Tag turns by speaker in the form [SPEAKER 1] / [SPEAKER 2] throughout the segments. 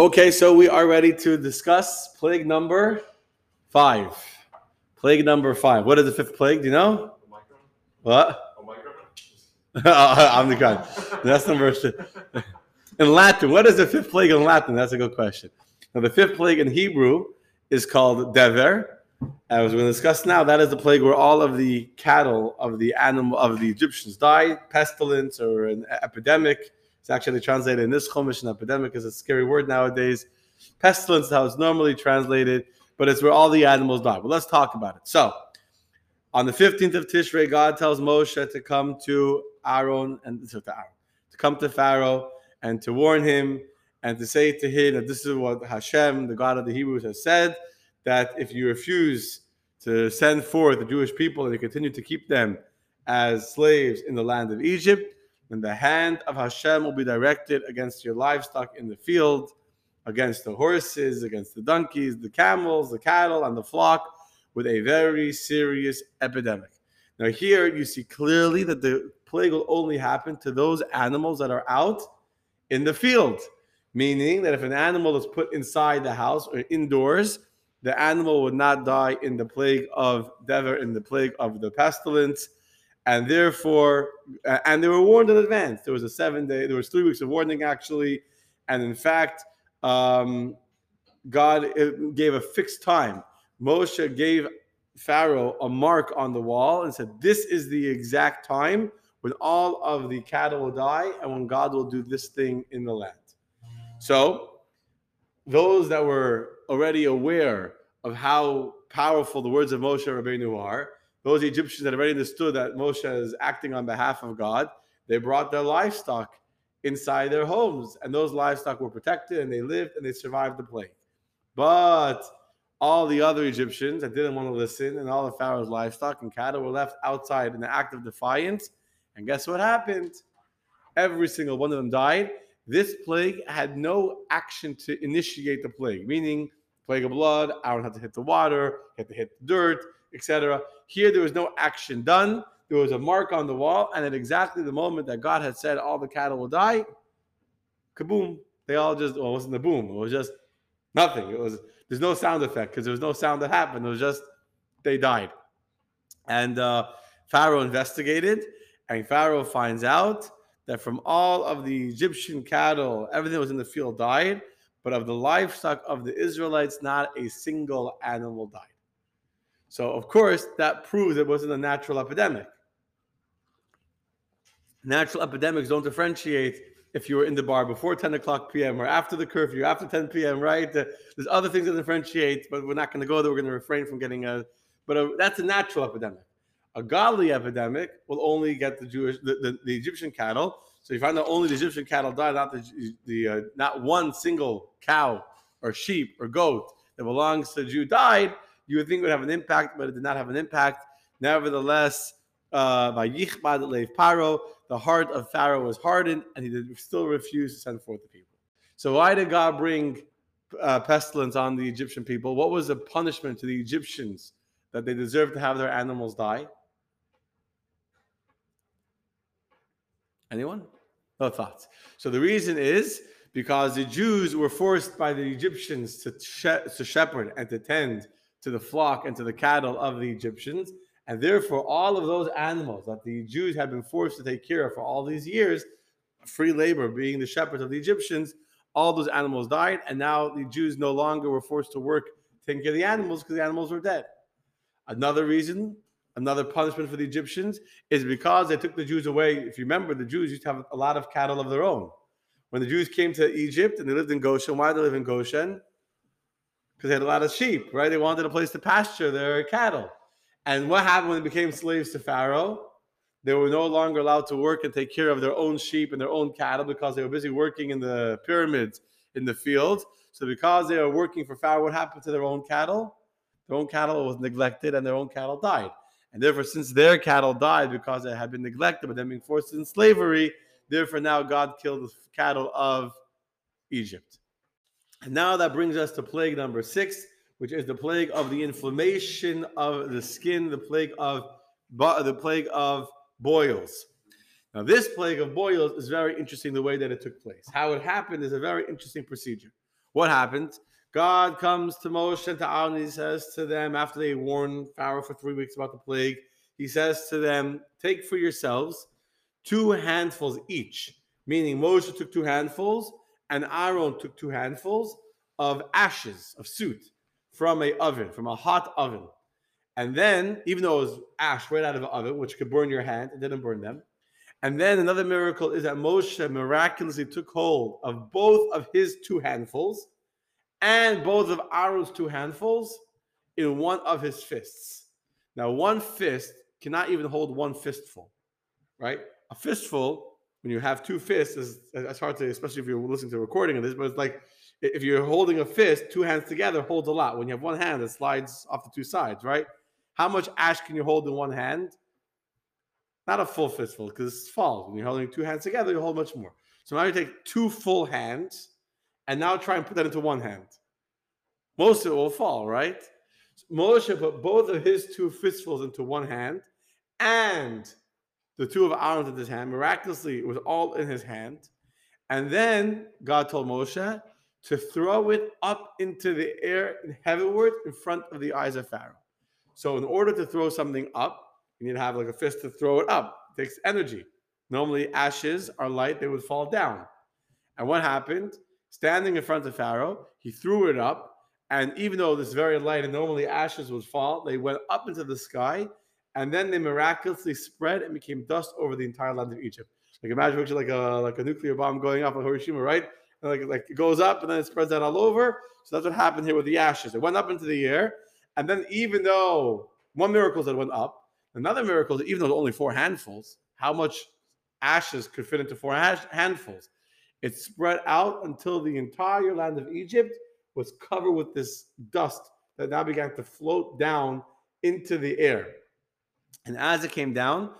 [SPEAKER 1] Okay, so we are ready to discuss plague number five. Plague number five. What is the fifth plague? Do you know? What? I'm the god. That's number. In Latin, what is the fifth plague in Latin? That's a good question. Now, the fifth plague in Hebrew is called dever. As we're going to discuss now, that is the plague where all of the cattle of the animal of the Egyptians died, pestilence or an epidemic. It's actually translated in this Chumash. An epidemic is a scary word nowadays. Pestilence is how it's normally translated, but it's where all the animals die. But let's talk about it. So, on the 15th of Tishrei, God tells Moshe to come to Aaron and to Aaron, to come to Pharaoh and to warn him and to say to him that this is what Hashem, the God of the Hebrews, has said that if you refuse to send forth the Jewish people and you continue to keep them as slaves in the land of Egypt, then the hand of Hashem will be directed against your livestock in the field, against the horses, against the donkeys, the camels, the cattle, and the flock, with a very serious epidemic. Now, here you see clearly that the plague will only happen to those animals that are out in the field, meaning that if an animal is put inside the house or indoors, the animal would not die in the plague of Dever, in the plague of the pestilence. And therefore, and they were warned in advance. There was a seven day, there was three weeks of warning actually. And in fact, um, God gave a fixed time. Moshe gave Pharaoh a mark on the wall and said, This is the exact time when all of the cattle will die and when God will do this thing in the land. So, those that were already aware of how powerful the words of Moshe Rabbeinu are, those Egyptians that already understood that Moshe is acting on behalf of God, they brought their livestock inside their homes, and those livestock were protected and they lived and they survived the plague. But all the other Egyptians that didn't want to listen, and all the Pharaoh's livestock and cattle were left outside in the act of defiance. And guess what happened? Every single one of them died. This plague had no action to initiate the plague, meaning plague of blood, Aaron had to hit the water, had to hit the dirt, etc. Here there was no action done. There was a mark on the wall, and at exactly the moment that God had said all the cattle will die, kaboom! They all just well, it wasn't the boom. It was just nothing. It was there's no sound effect because there was no sound that happened. It was just they died. And uh, Pharaoh investigated, and Pharaoh finds out that from all of the Egyptian cattle, everything that was in the field died, but of the livestock of the Israelites, not a single animal died. So, of course, that proves it wasn't a natural epidemic. Natural epidemics don't differentiate if you were in the bar before 10 o'clock p.m. or after the curfew, after 10 p.m., right? There's other things that differentiate, but we're not going to go there. We're going to refrain from getting a, but a, that's a natural epidemic. A godly epidemic will only get the Jewish, the, the, the Egyptian cattle. So you find that only the Egyptian cattle died, not the, the uh, not one single cow or sheep or goat that belongs to a Jew died. You would think it would have an impact, but it did not have an impact. Nevertheless, uh, Paro, the heart of Pharaoh was hardened, and he did still refused to send forth the people. So why did God bring uh, pestilence on the Egyptian people? What was the punishment to the Egyptians that they deserved to have their animals die? Anyone? No thoughts. So the reason is because the Jews were forced by the Egyptians to, she- to shepherd and to tend to the flock and to the cattle of the Egyptians. And therefore, all of those animals that the Jews had been forced to take care of for all these years, free labor being the shepherds of the Egyptians, all those animals died. And now the Jews no longer were forced to work taking care of the animals because the animals were dead. Another reason, another punishment for the Egyptians is because they took the Jews away. If you remember, the Jews used to have a lot of cattle of their own. When the Jews came to Egypt and they lived in Goshen, why did they live in Goshen? Because they had a lot of sheep, right? They wanted a place to pasture their cattle. And what happened when they became slaves to Pharaoh? They were no longer allowed to work and take care of their own sheep and their own cattle because they were busy working in the pyramids in the fields. So, because they were working for Pharaoh, what happened to their own cattle? Their own cattle was neglected and their own cattle died. And therefore, since their cattle died because they had been neglected, but then being forced in slavery, therefore now God killed the cattle of Egypt. And now that brings us to plague number six, which is the plague of the inflammation of the skin, the plague of the plague of boils. Now, this plague of boils is very interesting the way that it took place. How it happened is a very interesting procedure. What happened? God comes to Moshe and to Aaron and he says to them, after they warn Pharaoh for three weeks about the plague, he says to them, Take for yourselves two handfuls each. Meaning Moshe took two handfuls and Aaron took two handfuls of ashes, of soot, from a oven, from a hot oven. And then, even though it was ash right out of the oven, which could burn your hand, it didn't burn them. And then another miracle is that Moshe miraculously took hold of both of his two handfuls and both of Aaron's two handfuls in one of his fists. Now, one fist cannot even hold one fistful, right? A fistful, when you have two fists, is it's hard to, especially if you're listening to a recording of this, but it's like if you're holding a fist, two hands together holds a lot. When you have one hand, it slides off the two sides, right? How much ash can you hold in one hand? Not a full fistful because it falls. When you're holding two hands together, you hold much more. So now you take two full hands and now try and put that into one hand. Most of it will fall, right? Moshe put both of his two fistfuls into one hand and the two of Aaron's in his hand. Miraculously, it was all in his hand. And then God told Moshe to throw it up into the air heavenward in front of the eyes of Pharaoh. So, in order to throw something up, you need to have like a fist to throw it up. It takes energy. Normally, ashes are light, they would fall down. And what happened? standing in front of Pharaoh. He threw it up, and even though this very light and normally ashes would fall, they went up into the sky, and then they miraculously spread and became dust over the entire land of Egypt. Like imagine like a like a nuclear bomb going off in Hiroshima, right? And like like it goes up and then it spreads out all over. So that's what happened here with the ashes. It went up into the air, and then even though one miracle that went up, another miracle is even though only four handfuls, how much ashes could fit into four handfuls? It spread out until the entire land of Egypt was covered with this dust that now began to float down into the air. And as it came down,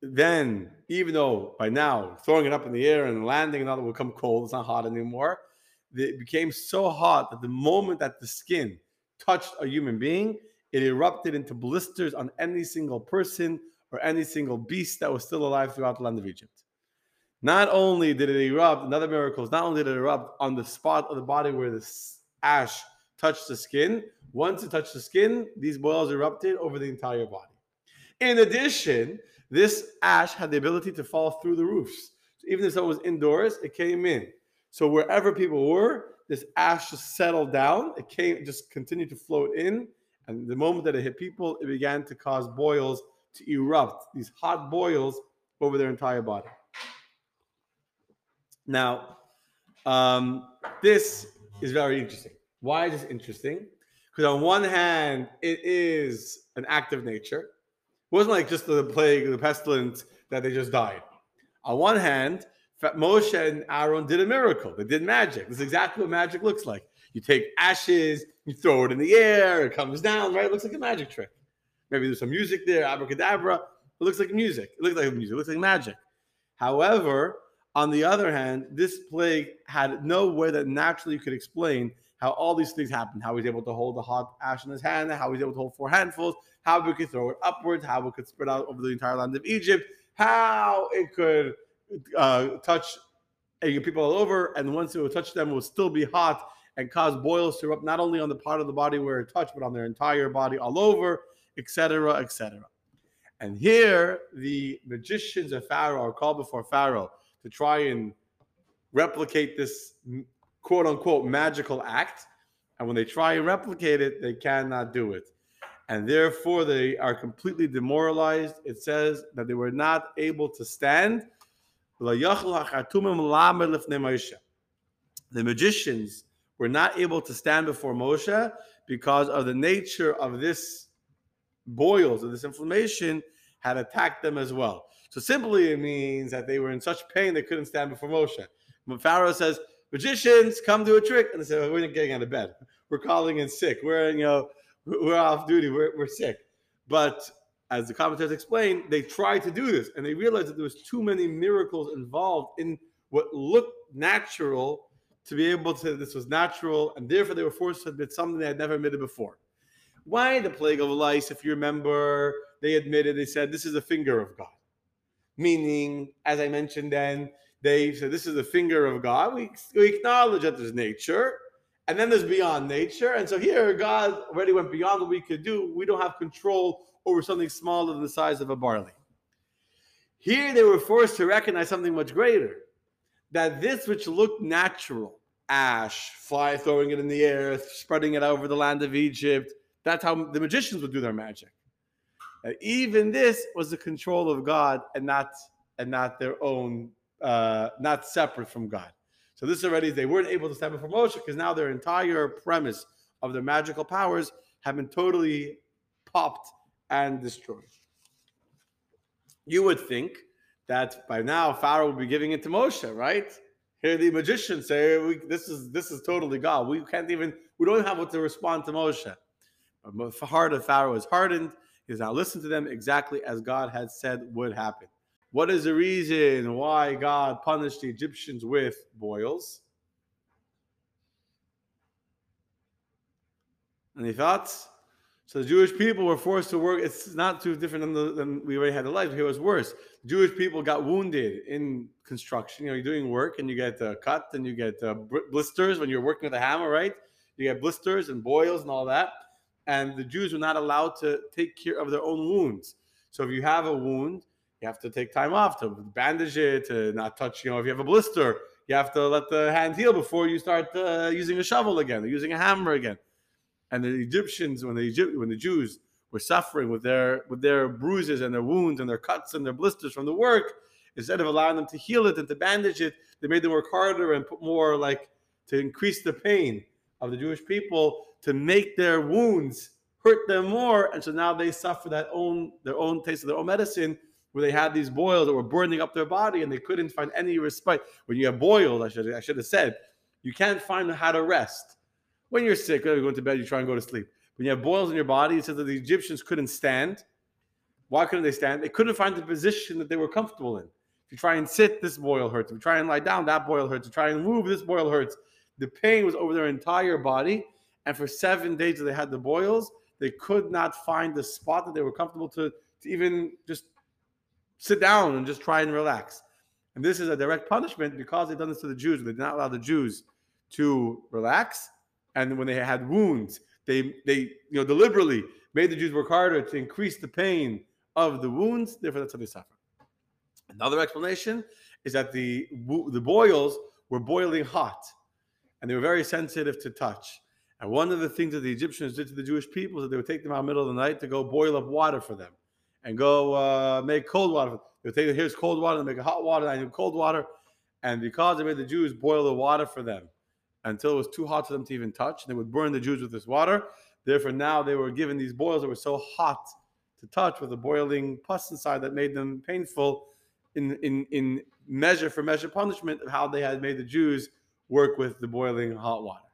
[SPEAKER 1] then even though by now throwing it up in the air and landing that will become cold, it's not hot anymore. It became so hot that the moment that the skin touched a human being, it erupted into blisters on any single person or any single beast that was still alive throughout the land of Egypt. Not only did it erupt, another miracle is not only did it erupt on the spot of the body where the ash touched the skin, once it touched the skin, these boils erupted over the entire body. In addition, this ash had the ability to fall through the roofs. So even if someone was indoors, it came in. So wherever people were, this ash just settled down. It came, just continued to float in. And the moment that it hit people, it began to cause boils to erupt, these hot boils over their entire body. Now, um, this is very interesting. Why is this interesting? Because on one hand, it is an act of nature. It wasn't like just the plague, the pestilence that they just died. On one hand, Moshe and Aaron did a miracle. They did magic. This is exactly what magic looks like. You take ashes, you throw it in the air, it comes down, right? It looks like a magic trick. Maybe there's some music there, abracadabra. It looks like music. It looks like music. It looks like magic. However, on the other hand, this plague had no way that naturally you could explain how all these things happened. How he was able to hold the hot ash in his hand, how he was able to hold four handfuls, how we could throw it upwards, how it could spread out over the entire land of Egypt, how it could uh, touch people all over, and once it would touch them, it would still be hot and cause boils to erupt not only on the part of the body where it touched, but on their entire body all over, etc., etc. And here, the magicians of Pharaoh are called before Pharaoh to try and replicate this quote unquote magical act. And when they try and replicate it, they cannot do it. And therefore, they are completely demoralized. It says that they were not able to stand. The magicians were not able to stand before Moshe because of the nature of this boils, of this inflammation, had attacked them as well. So simply it means that they were in such pain they couldn't stand before Moshe. When Pharaoh says, magicians, come do a trick, and they say, oh, well, we're not getting out of bed. We're calling in sick. We're, you know, we're off duty. We're, we're sick. But as the commentators explain, they tried to do this, and they realized that there was too many miracles involved in what looked natural to be able to, say this was natural, and therefore they were forced to admit something they had never admitted before. Why the plague of lice? If you remember, they admitted, they said, this is a finger of God meaning, as I mentioned then, they said this is the finger of God. We, we acknowledge that there's nature, And then there's beyond nature. And so here, God already went beyond what we could do. We don't have control over something smaller than the size of a barley. Here, they were forced to recognize something much greater that this which looked natural, ash, fly throwing it in the air, spreading it over the land of Egypt, that's how the magicians would do their magic. Uh, even this was the control of God and not and not their own, uh, not separate from God. So this already they weren't able to stand before Moshe because now their entire premise of their magical powers have been totally popped and destroyed. You would think that by now Pharaoh would be giving it to Moshe, right? Here the magicians say, "This is this is totally God. We can't even we don't have what to respond to Moshe." The heart of Pharaoh is hardened. He does not listen to them exactly as God had said would happen. What is the reason why God punished the Egyptians with boils? Any thoughts? So the Jewish people were forced to work. It's not too different than, the, than we already had the life. Here was worse. Jewish people got wounded in construction. You know, you're doing work and you get uh, cut and you get uh, blisters when you're working with a hammer, right? You get blisters and boils and all that. And the Jews were not allowed to take care of their own wounds. So if you have a wound, you have to take time off to bandage it, to not touch. You know, if you have a blister, you have to let the hand heal before you start uh, using a shovel again or using a hammer again. And the Egyptians, when the Egypt, when the Jews were suffering with their with their bruises and their wounds and their cuts and their blisters from the work, instead of allowing them to heal it and to bandage it, they made them work harder and put more like to increase the pain of the Jewish people to make their wounds hurt them more, and so now they suffer that own their own taste of their own medicine where they had these boils that were burning up their body and they couldn't find any respite. When you have boils, I should, I should have said, you can't find how to rest. When you're sick, when you go to bed, you try and go to sleep. When you have boils in your body, it says that the Egyptians couldn't stand. Why couldn't they stand? They couldn't find the position that they were comfortable in. If you try and sit, this boil hurts. If you try and lie down, that boil hurts. If you try and move, this boil hurts. The pain was over their entire body. And for seven days that they had the boils, they could not find the spot that they were comfortable to, to even just sit down and just try and relax. And this is a direct punishment because they've done this to the Jews. They did not allow the Jews to relax. And when they had wounds, they they you know deliberately made the Jews work harder to increase the pain of the wounds. Therefore, that's how they suffer. Another explanation is that the the boils were boiling hot, and they were very sensitive to touch. And one of the things that the Egyptians did to the Jewish people is that they would take them out in the middle of the night to go boil up water for them and go uh, make cold water. They take here's cold water, and make hot water, and I need cold water. And because they made the Jews boil the water for them until it was too hot for them to even touch, they would burn the Jews with this water. Therefore, now they were given these boils that were so hot to touch with a boiling pus inside that made them painful in, in, in measure for measure punishment of how they had made the Jews work with the boiling hot water.